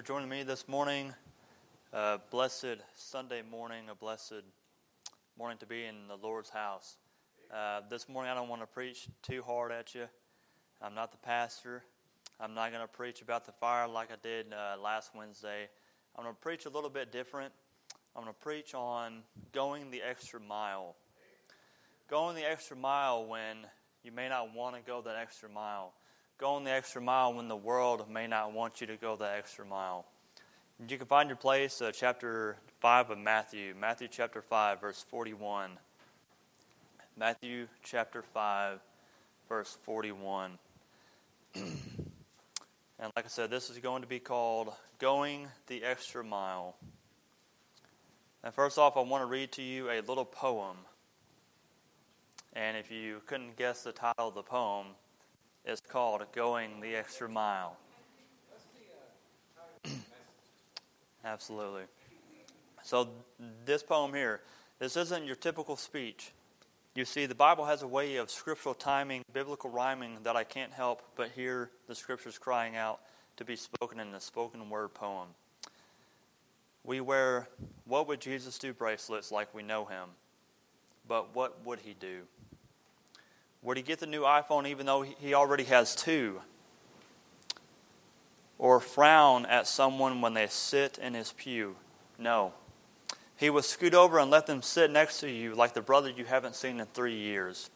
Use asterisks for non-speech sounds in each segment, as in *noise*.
for joining me this morning. Uh, blessed Sunday morning, a blessed morning to be in the Lord's house. Uh, this morning, I don't want to preach too hard at you. I'm not the pastor. I'm not going to preach about the fire like I did uh, last Wednesday. I'm going to preach a little bit different. I'm going to preach on going the extra mile. Going the extra mile when you may not want to go that extra mile going the extra mile when the world may not want you to go the extra mile. You can find your place, uh, chapter 5 of Matthew, Matthew chapter 5, verse 41. Matthew chapter 5, verse 41. *clears throat* and like I said, this is going to be called Going the Extra Mile. And first off, I want to read to you a little poem. And if you couldn't guess the title of the poem, is called Going the Extra Mile. *clears throat* Absolutely. So, this poem here, this isn't your typical speech. You see, the Bible has a way of scriptural timing, biblical rhyming that I can't help but hear the scriptures crying out to be spoken in the spoken word poem. We wear What Would Jesus Do bracelets like we know him, but what would he do? Would he get the new iPhone even though he already has two? Or frown at someone when they sit in his pew? No. He would scoot over and let them sit next to you like the brother you haven't seen in three years.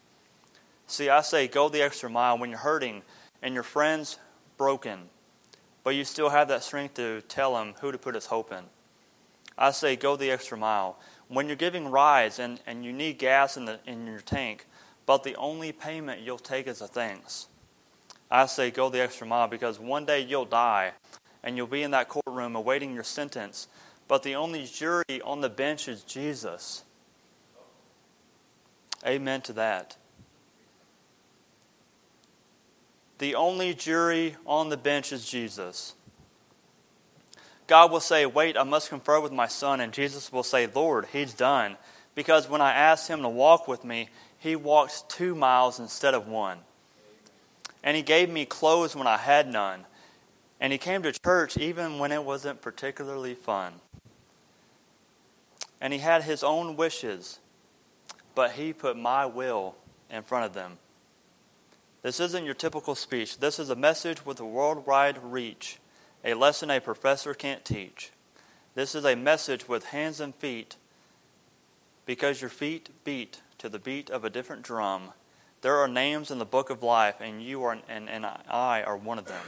See, I say go the extra mile when you're hurting and your friend's broken, but you still have that strength to tell him who to put his hope in. I say go the extra mile. When you're giving rides and, and you need gas in, the, in your tank, but the only payment you'll take is a thanks. I say go the extra mile because one day you'll die and you'll be in that courtroom awaiting your sentence, but the only jury on the bench is Jesus. Amen to that. The only jury on the bench is Jesus. God will say, Wait, I must confer with my son. And Jesus will say, Lord, he's done. Because when I asked him to walk with me, he walked two miles instead of one. And he gave me clothes when I had none. And he came to church even when it wasn't particularly fun. And he had his own wishes, but he put my will in front of them. This isn't your typical speech. This is a message with a worldwide reach, a lesson a professor can't teach. This is a message with hands and feet because your feet beat to the beat of a different drum. There are names in the book of life, and you are, and, and I are one of them.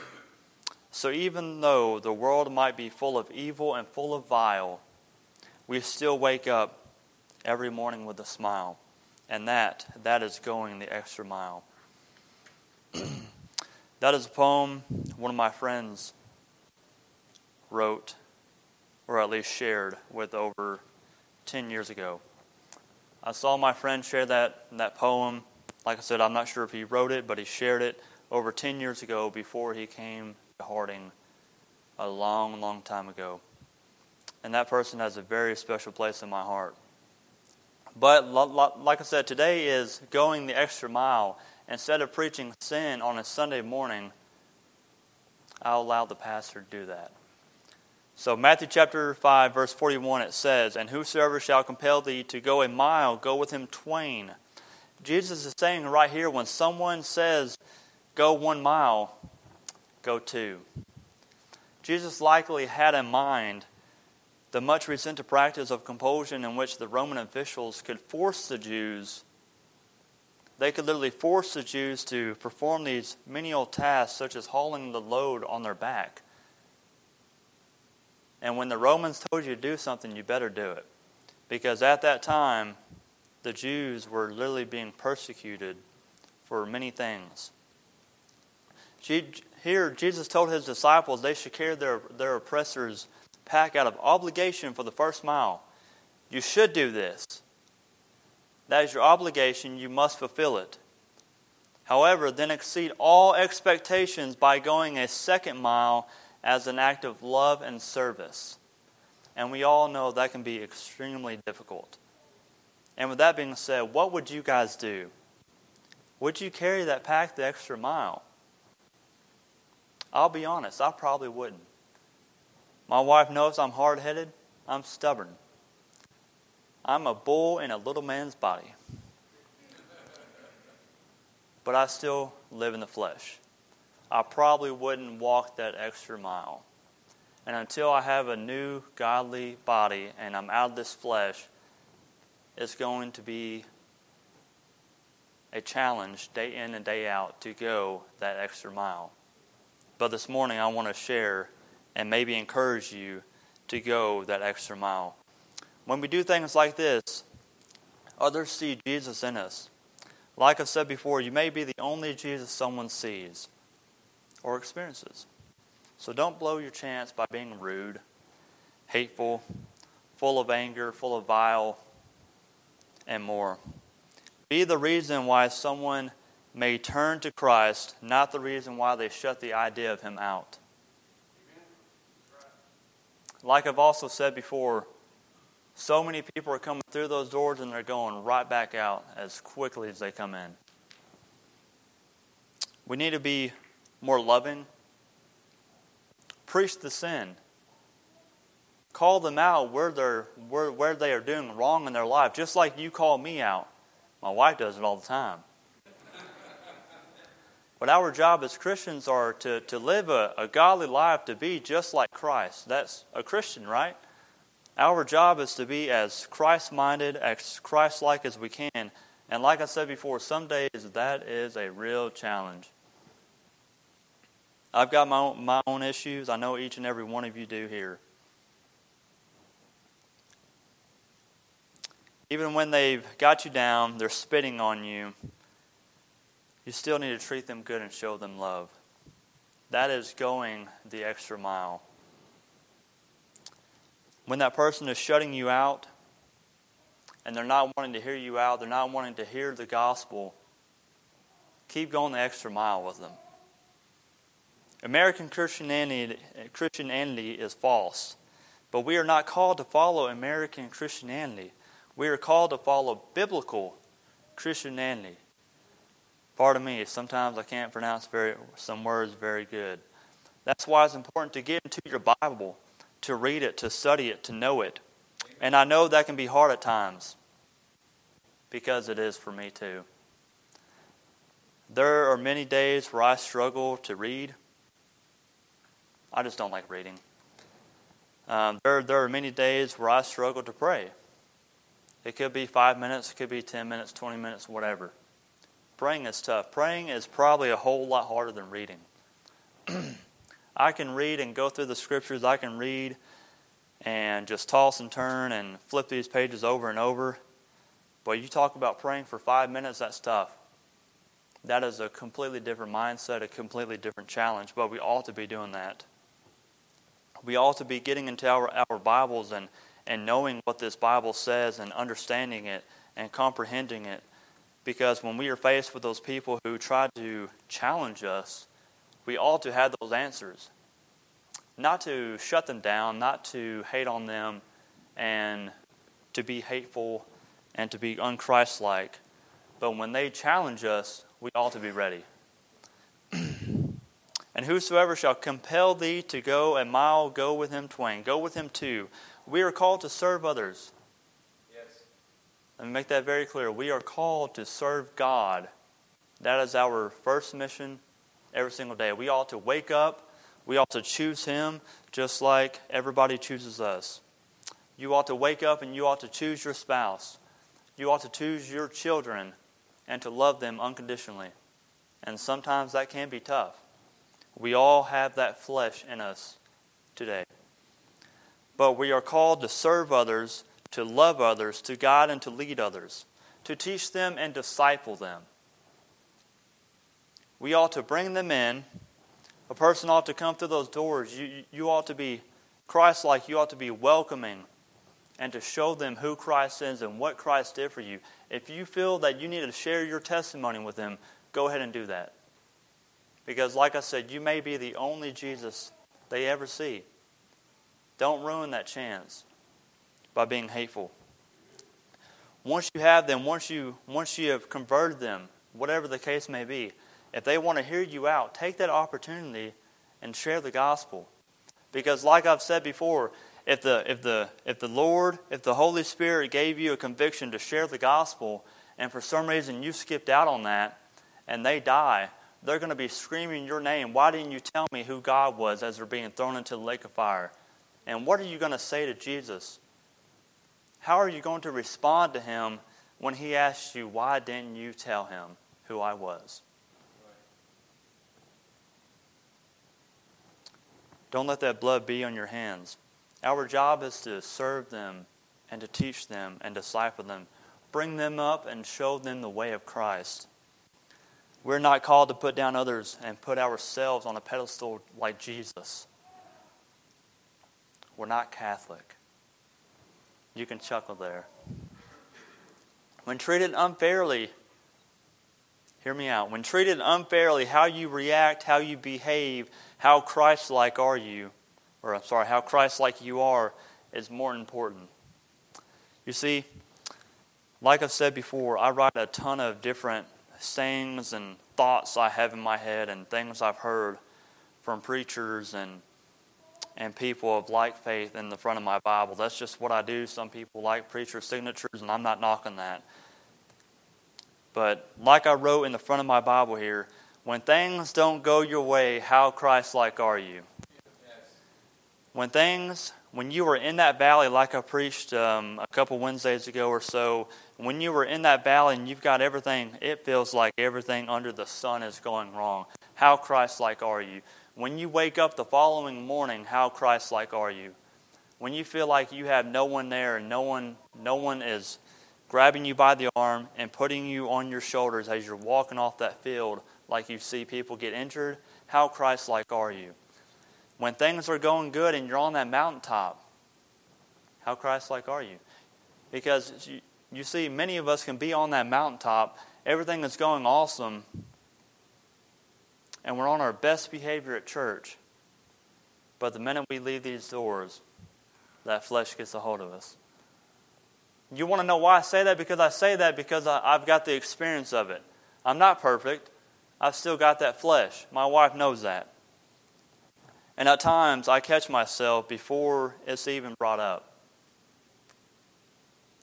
So even though the world might be full of evil and full of vile, we still wake up every morning with a smile. And that, that is going the extra mile. *clears throat* that is a poem one of my friends wrote, or at least shared, with over 10 years ago. I saw my friend share that, that poem. Like I said, I'm not sure if he wrote it, but he shared it over 10 years ago before he came to Harding a long, long time ago. And that person has a very special place in my heart. But like I said, today is going the extra mile. Instead of preaching sin on a Sunday morning, I'll allow the pastor to do that. So, Matthew chapter 5, verse 41, it says, And whosoever shall compel thee to go a mile, go with him twain. Jesus is saying right here, when someone says, Go one mile, go two. Jesus likely had in mind the much resented practice of compulsion in which the Roman officials could force the Jews, they could literally force the Jews to perform these menial tasks, such as hauling the load on their back. And when the Romans told you to do something, you better do it. Because at that time, the Jews were literally being persecuted for many things. Here, Jesus told his disciples they should carry their, their oppressors' pack out of obligation for the first mile. You should do this. That is your obligation. You must fulfill it. However, then exceed all expectations by going a second mile as an act of love and service. And we all know that can be extremely difficult. And with that being said, what would you guys do? Would you carry that pack the extra mile? I'll be honest, I probably wouldn't. My wife knows I'm hard headed, I'm stubborn. I'm a bull in a little man's body. But I still live in the flesh. I probably wouldn't walk that extra mile. And until I have a new godly body and I'm out of this flesh, it's going to be a challenge day in and day out to go that extra mile. But this morning, I want to share and maybe encourage you to go that extra mile. When we do things like this, others see Jesus in us. Like I said before, you may be the only Jesus someone sees or experiences. So don't blow your chance by being rude, hateful, full of anger, full of vile, and more. Be the reason why someone may turn to Christ, not the reason why they shut the idea of Him out. Like I've also said before, so many people are coming through those doors and they're going right back out as quickly as they come in. We need to be more loving. Preach the sin. Call them out where, they're, where, where they are doing wrong in their life, just like you call me out. My wife does it all the time. But our job as Christians are to, to live a, a godly life, to be just like Christ. That's a Christian, right? Our job is to be as Christ minded, as Christ like as we can. And like I said before, some days that is a real challenge. I've got my own, my own issues. I know each and every one of you do here. Even when they've got you down, they're spitting on you you still need to treat them good and show them love. That is going the extra mile. When that person is shutting you out and they're not wanting to hear you out, they're not wanting to hear the gospel, keep going the extra mile with them. American Christianity, is false, but we are not called to follow American Christianity. We are called to follow biblical Christianity. Pardon me, sometimes I can't pronounce very, some words very good. That's why it's important to get into your Bible, to read it, to study it, to know it. And I know that can be hard at times because it is for me too. There are many days where I struggle to read. I just don't like reading. Um, there, there are many days where I struggle to pray. It could be five minutes, it could be 10 minutes, 20 minutes, whatever. Praying is tough. Praying is probably a whole lot harder than reading. *clears throat* I can read and go through the scriptures. I can read and just toss and turn and flip these pages over and over. But you talk about praying for five minutes, that's tough. That is a completely different mindset, a completely different challenge, but we ought to be doing that. We ought to be getting into our, our Bibles and, and knowing what this Bible says and understanding it and comprehending it because when we are faced with those people who try to challenge us, we ought to have those answers. Not to shut them down, not to hate on them, and to be hateful and to be unchristlike. But when they challenge us, we ought to be ready. And whosoever shall compel thee to go a mile, go with him twain. Go with him two. We are called to serve others. Yes. Let me make that very clear. We are called to serve God. That is our first mission every single day. We ought to wake up. We ought to choose Him just like everybody chooses us. You ought to wake up and you ought to choose your spouse. You ought to choose your children and to love them unconditionally. And sometimes that can be tough. We all have that flesh in us today. But we are called to serve others to love others, to guide and to lead others, to teach them and disciple them. We ought to bring them in. A person ought to come through those doors. You, you ought to be Christ like. You ought to be welcoming and to show them who Christ is and what Christ did for you. If you feel that you need to share your testimony with them, go ahead and do that. Because, like I said, you may be the only Jesus they ever see. Don't ruin that chance by being hateful. Once you have them, once you, once you have converted them, whatever the case may be, if they want to hear you out, take that opportunity and share the gospel. Because, like I've said before, if the, if, the, if the Lord, if the Holy Spirit gave you a conviction to share the gospel, and for some reason you skipped out on that, and they die, they're going to be screaming your name. Why didn't you tell me who God was as they're being thrown into the lake of fire? And what are you going to say to Jesus? How are you going to respond to him when he asks you, Why didn't you tell him who I was? Don't let that blood be on your hands. Our job is to serve them and to teach them and disciple them, bring them up and show them the way of Christ. We're not called to put down others and put ourselves on a pedestal like Jesus. We're not Catholic. You can chuckle there. When treated unfairly, hear me out. When treated unfairly, how you react, how you behave, how Christ like are you, or I'm sorry, how Christ like you are, is more important. You see, like I've said before, I write a ton of different sayings and thoughts I have in my head and things I've heard from preachers and and people of like faith in the front of my Bible. That's just what I do. Some people like preacher signatures, and I'm not knocking that. But like I wrote in the front of my Bible here, when things don't go your way, how Christ like are you? When things, when you were in that valley, like I preached um, a couple Wednesdays ago or so, when you were in that valley and you've got everything, it feels like everything under the sun is going wrong. How Christ like are you? When you wake up the following morning, how Christ like are you? When you feel like you have no one there and no one, no one is grabbing you by the arm and putting you on your shoulders as you're walking off that field, like you see people get injured, how Christ like are you? When things are going good and you're on that mountaintop, how Christ like are you? Because you, you see, many of us can be on that mountaintop, everything is going awesome, and we're on our best behavior at church. But the minute we leave these doors, that flesh gets a hold of us. You want to know why I say that? Because I say that because I, have got the experience of it. I'm not perfect. I've still got that flesh. My wife knows that. And at times I catch myself before it's even brought up.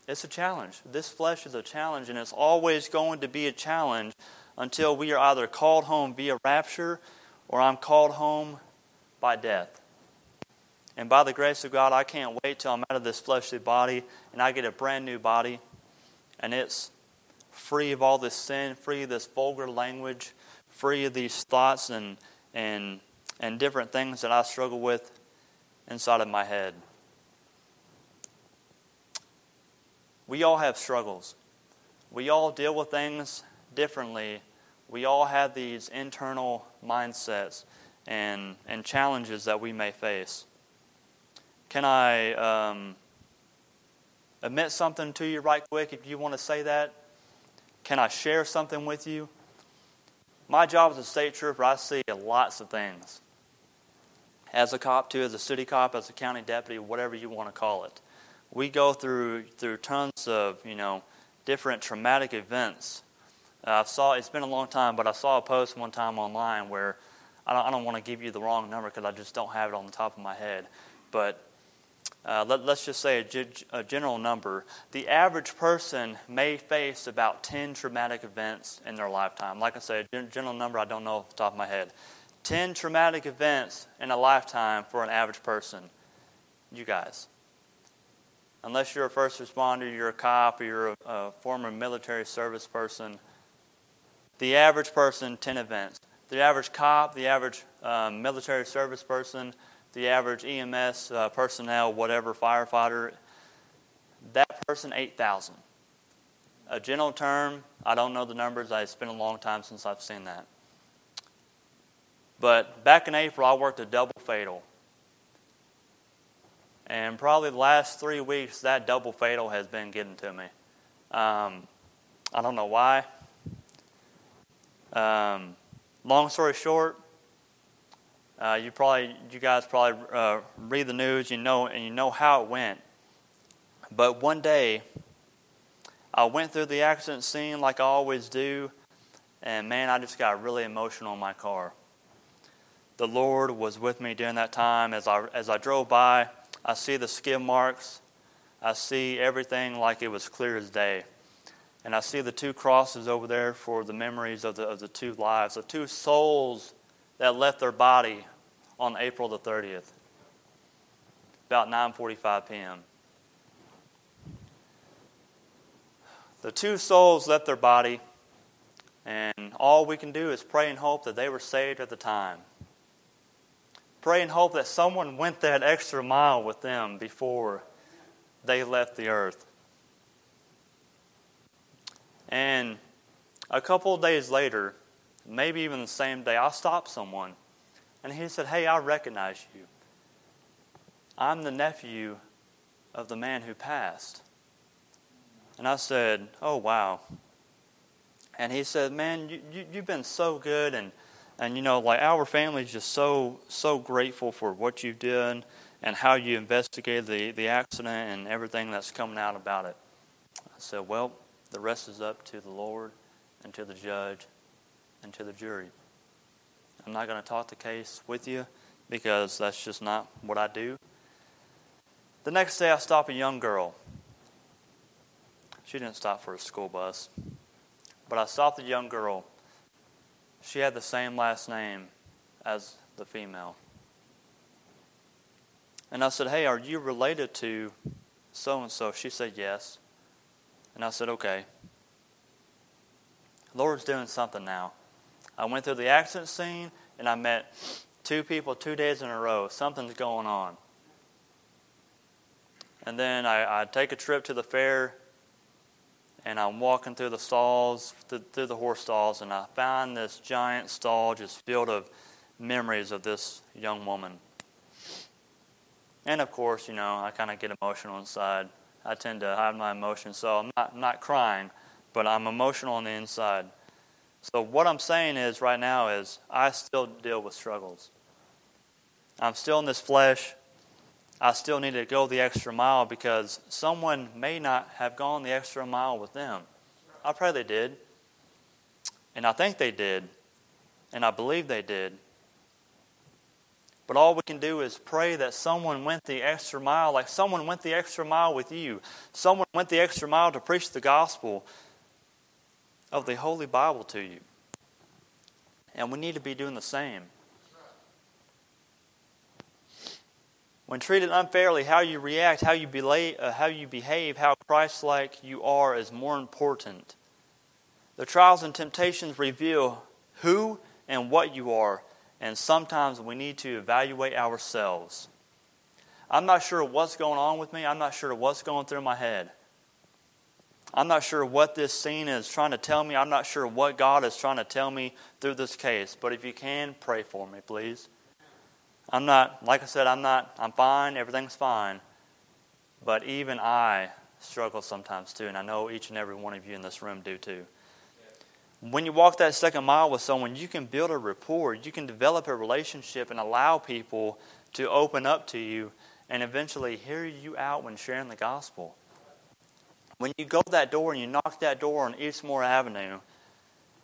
It's a challenge. This flesh is a challenge, and it's always going to be a challenge until we are either called home via rapture or I'm called home by death. And by the grace of God, I can't wait till I'm out of this fleshly body and I get a brand new body and it's free of all this sin, free of this vulgar language, free of these thoughts and, and, and different things that I struggle with inside of my head. We all have struggles. We all deal with things differently. We all have these internal mindsets and, and challenges that we may face. Can I um, admit something to you right quick if you want to say that? Can I share something with you? My job as a state trooper, I see lots of things. As a cop, too, as a city cop, as a county deputy, whatever you want to call it we go through through tons of you know different traumatic events. Uh, I saw it's been a long time, but I saw a post one time online where I don't, don't want to give you the wrong number because I just don't have it on the top of my head, but. Uh, let, us just say a, a, general number. The average person may face about 10 traumatic events in their lifetime. Like I said, a general number I don't know off the top of my head. 10 traumatic events in a lifetime for an average person. You guys unless you're a first responder, you're a cop, or you're a, a former military service person, the average person, 10 events. The average cop, the average um, military service person, the average EMS uh, personnel, whatever, firefighter, that person, 8,000. A general term, I don't know the numbers. It's been a long time since I've seen that. But back in April, I worked a double fatal. And probably the last three weeks, that double fatal has been getting to me. Um, I don't know why. Um, long story short, uh, you probably, you guys probably uh, read the news, you know, and you know how it went. But one day, I went through the accident scene like I always do, and man, I just got really emotional in my car. the Lord was with me during that time. As I, as I drove by, I see the skid marks. I see everything like it was clear as day. And I see the two crosses over there for the memories of the, of the two lives, the two souls that left their body on April the 30th, about 9:45 p.m. The two souls left their body, and all we can do is pray and hope that they were saved at the time. Pray and hope that someone went that extra mile with them before they left the earth. And a couple of days later, maybe even the same day, I stopped someone and he said, Hey, I recognize you. I'm the nephew of the man who passed. And I said, Oh, wow. And he said, Man, you, you, you've been so good. And, and, you know, like our family's just so, so grateful for what you've done and how you investigated the, the accident and everything that's coming out about it. I said, Well, the rest is up to the Lord and to the judge and to the jury. I'm not going to talk the case with you because that's just not what I do. The next day, I stop a young girl. She didn't stop for a school bus, but I stopped a young girl. She had the same last name as the female. And I said, Hey, are you related to so and so? She said, Yes. And I said, Okay. Lord's doing something now. I went through the accident scene and I met two people two days in a row. Something's going on. And then I, I take a trip to the fair and I'm walking through the stalls, through the horse stalls, and I find this giant stall just filled of memories of this young woman. And of course, you know, I kind of get emotional inside. I tend to hide my emotions, so I'm not, not crying, but I'm emotional on the inside. So what I'm saying is right now is I still deal with struggles. I'm still in this flesh. I still need to go the extra mile because someone may not have gone the extra mile with them. I pray they did. And I think they did. And I believe they did. But all we can do is pray that someone went the extra mile, like someone went the extra mile with you. Someone went the extra mile to preach the gospel of the Holy Bible to you. And we need to be doing the same. When treated unfairly, how you react, how you, belay, uh, how you behave, how Christ like you are is more important. The trials and temptations reveal who and what you are and sometimes we need to evaluate ourselves. I'm not sure what's going on with me. I'm not sure what's going through my head. I'm not sure what this scene is trying to tell me. I'm not sure what God is trying to tell me through this case. But if you can, pray for me, please. I'm not, like I said, I'm not, I'm fine. Everything's fine. But even I struggle sometimes too. And I know each and every one of you in this room do too. When you walk that second mile with someone, you can build a rapport, you can develop a relationship and allow people to open up to you and eventually hear you out when sharing the gospel. When you go that door and you knock that door on Eastmore Avenue,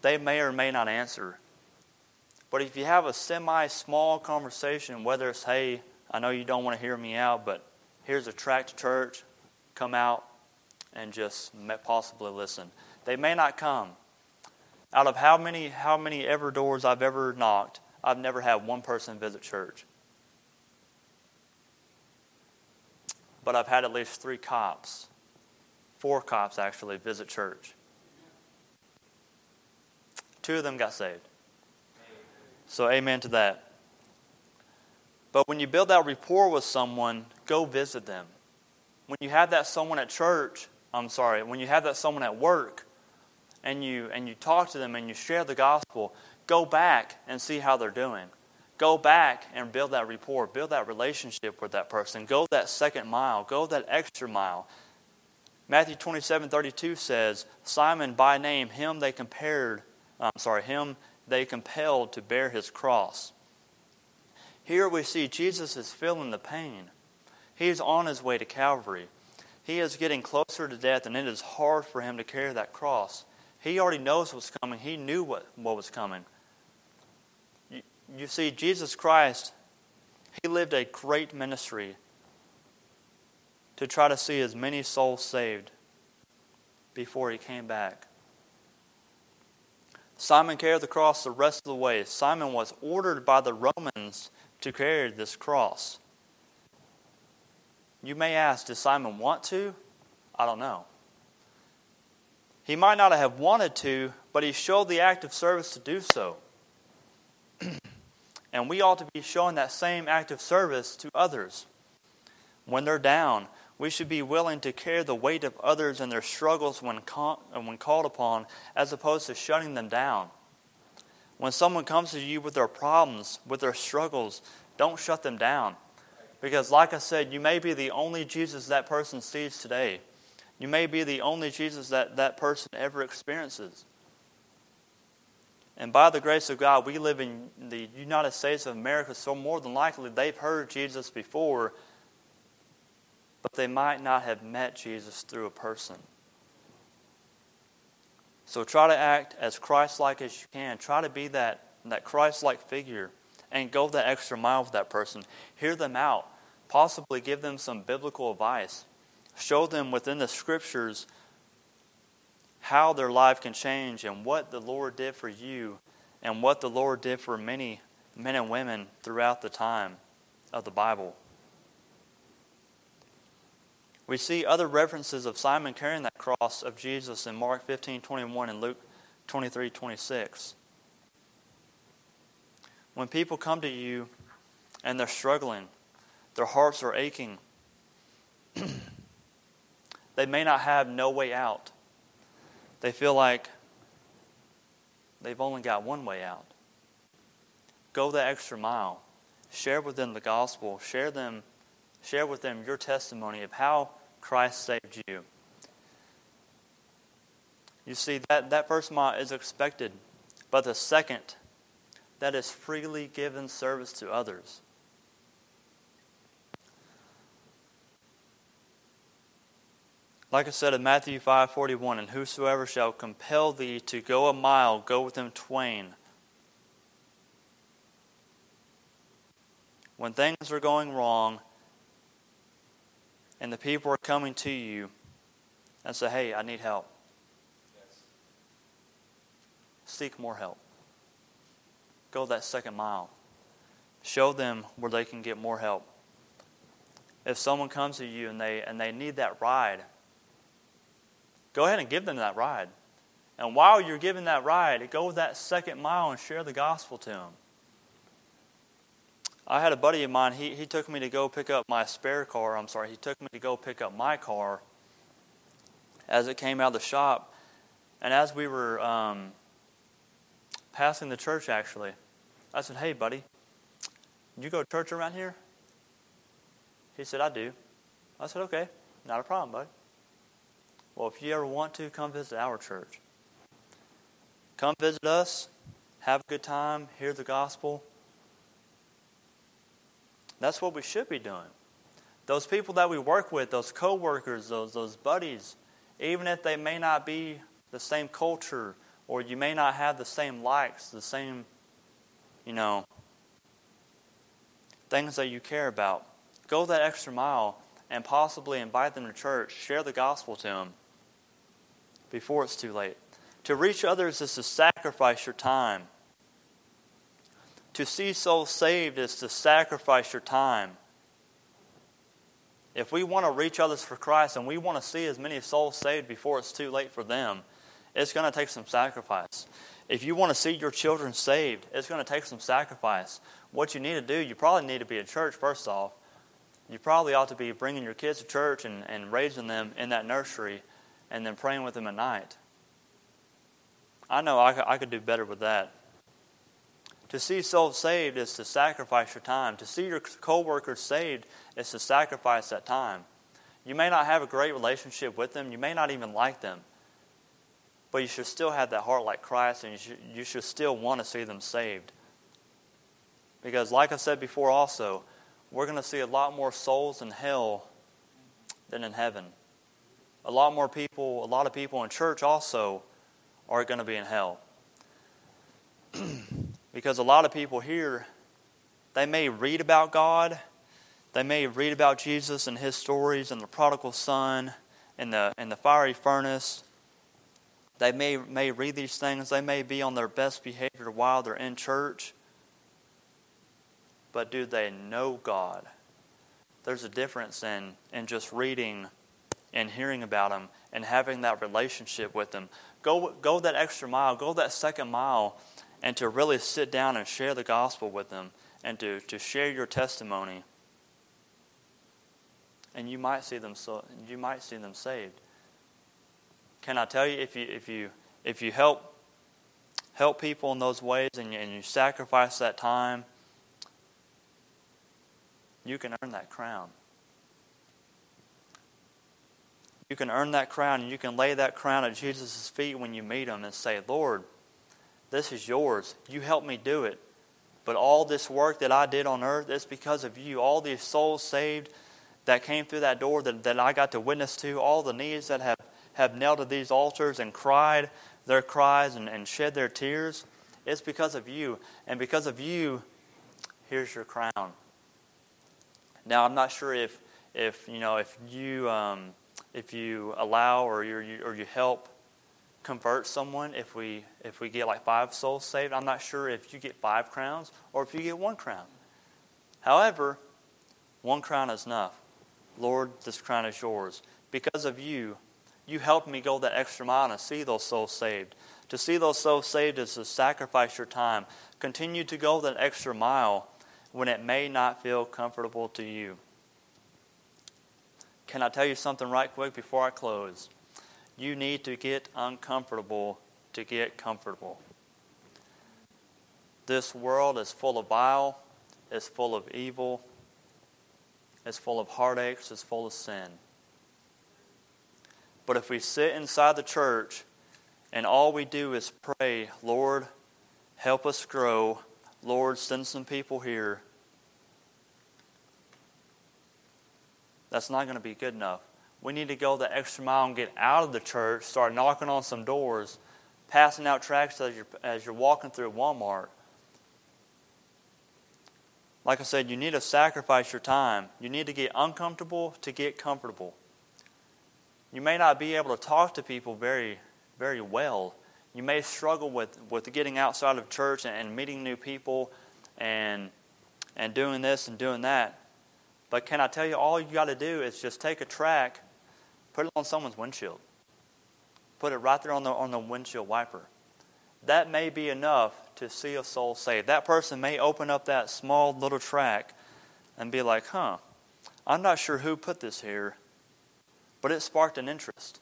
they may or may not answer. But if you have a semi small conversation, whether it's, hey, I know you don't want to hear me out, but here's a tract to church, come out and just possibly listen. They may not come. Out of how many how many ever doors I've ever knocked, I've never had one person visit church. But I've had at least three cops, four cops actually, visit church. Two of them got saved. So, amen to that. But when you build that rapport with someone, go visit them. When you have that someone at church, I'm sorry, when you have that someone at work, and you and you talk to them and you share the gospel, go back and see how they're doing. Go back and build that rapport, build that relationship with that person. Go that second mile, go that extra mile. Matthew 27 32 says, Simon by name, him they compared, I'm sorry, him they compelled to bear his cross. Here we see Jesus is feeling the pain. He is on his way to Calvary. He is getting closer to death, and it is hard for him to carry that cross. He already knows what's coming. He knew what, what was coming. you see, Jesus Christ, he lived a great ministry to try to see as many souls saved before he came back. Simon carried the cross the rest of the way. Simon was ordered by the Romans to carry this cross. You may ask, did Simon want to? I don't know. He might not have wanted to, but he showed the act of service to do so. *clears throat* and we ought to be showing that same act of service to others. When they're down, we should be willing to carry the weight of others and their struggles when, call, when called upon, as opposed to shutting them down. When someone comes to you with their problems, with their struggles, don't shut them down. Because, like I said, you may be the only Jesus that person sees today. You may be the only Jesus that that person ever experiences. And by the grace of God, we live in the United States of America, so more than likely they've heard Jesus before, but they might not have met Jesus through a person. So try to act as Christ like as you can. Try to be that, that Christ like figure and go that extra mile with that person. Hear them out. Possibly give them some biblical advice. Show them within the scriptures how their life can change and what the Lord did for you and what the Lord did for many men and women throughout the time of the Bible. We see other references of Simon carrying that cross of Jesus in Mark 15 21 and Luke 23 26. When people come to you and they're struggling, their hearts are aching, *clears throat* they may not have no way out. They feel like they've only got one way out. Go the extra mile. Share with them the gospel. Share them share with them your testimony of how Christ saved you. You see that that first mile is expected, but the second that is freely given service to others. Like I said in Matthew 5:41, and whosoever shall compel thee to go a mile, go with him twain. When things are going wrong and the people are coming to you and say, "Hey, I need help." Yes. Seek more help. Go that second mile. Show them where they can get more help. If someone comes to you and they and they need that ride, Go ahead and give them that ride. And while you're giving that ride, go that second mile and share the gospel to them. I had a buddy of mine, he, he took me to go pick up my spare car. I'm sorry, he took me to go pick up my car as it came out of the shop. And as we were um, passing the church, actually, I said, Hey, buddy, you go to church around here? He said, I do. I said, Okay, not a problem, buddy. Well, if you ever want to, come visit our church. Come visit us, have a good time, hear the gospel. That's what we should be doing. Those people that we work with, those coworkers, those those buddies, even if they may not be the same culture or you may not have the same likes, the same, you know, things that you care about, go that extra mile and possibly invite them to church, share the gospel to them before it's too late. To reach others is to sacrifice your time. To see souls saved is to sacrifice your time. If we want to reach others for Christ and we want to see as many souls saved before it's too late for them, it's going to take some sacrifice. If you want to see your children saved, it's going to take some sacrifice. What you need to do, you probably need to be at church first off. You probably ought to be bringing your kids to church and, and raising them in that nursery and then praying with them at night. I know I I could do better with that. To see souls saved is to sacrifice your time. To see your coworkers saved is to sacrifice that time. You may not have a great relationship with them, you may not even like them, but you should still have that heart like Christ and you should, you should still want to see them saved. Because, like I said before, also, we're going to see a lot more souls in hell than in heaven a lot more people, a lot of people in church also are going to be in hell. *clears throat* Because a lot of people here, they may read about God, they may read about Jesus and his stories and the prodigal son and the, and the fiery furnace. They may, may read these things, they may be on their best behavior while they're in church. But do they know God? There's a difference in, in just reading and hearing about Him and having that relationship with Him. Go, go that extra mile, go that second mile, and to really sit down and share the gospel with them and to, to share your testimony. And you might see them so you might see them saved. Can I tell you if you if you if you help help people in those ways and you, and you sacrifice that time, you can earn that crown. You can earn that crown and you can lay that crown at Jesus' feet when you meet him and say, Lord, this is yours. You helped me do it. But all this work that I did on earth is because of you. All these souls saved that came through that door that, that I got to witness to, all the knees that have, have knelt at these altars and cried their cries and, and shed their tears, it's because of you. And because of you, here's your crown. Now, I'm not sure if, if you know, if you, um, if you allow or you or you help convert someone if we if we get like five souls saved. I'm not sure if you get five crowns or if you get one crown. However one crown is enough. Lord this crown is yours. Because of you you helped me go that extra mile and see those souls saved. To see those souls saved is to sacrifice your time. Continue to go that extra mile when it may not feel comfortable to you. Can I tell you something right quick before I close? You need to get uncomfortable to get comfortable. This world is full of bile, it's full of evil, it's full of heartaches, it's full of sin. But if we sit inside the church and all we do is pray, Lord, help us grow, Lord, send some people here that's not going to be good enough. We need to go the extra mile and get out of the church, start knocking on some doors, passing out tracts as you're, as you're walking through Walmart. Like I said, you need to sacrifice your time. You need to get uncomfortable to get comfortable. You may not be able to talk to people very, very well. You may struggle with, with getting outside of church and, and meeting new people and, and doing this and doing that. But can I tell you, all you got to do is just take a tract, put it on someone's windshield, put it right there on the, on the windshield wiper. That may be enough to see a soul saved. That person may open up that small little tract and be like, huh, I'm not sure who put this here, but it sparked an interest.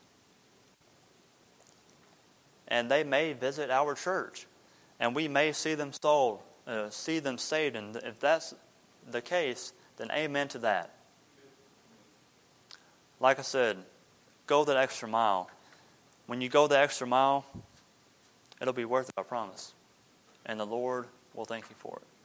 And they may visit our church, and we may see them sold, uh, see them saved. And if that's the case, then amen to that. Like I said, go that extra mile. When you go the extra mile, it'll be worth it, I promise. And the Lord will thank you for it.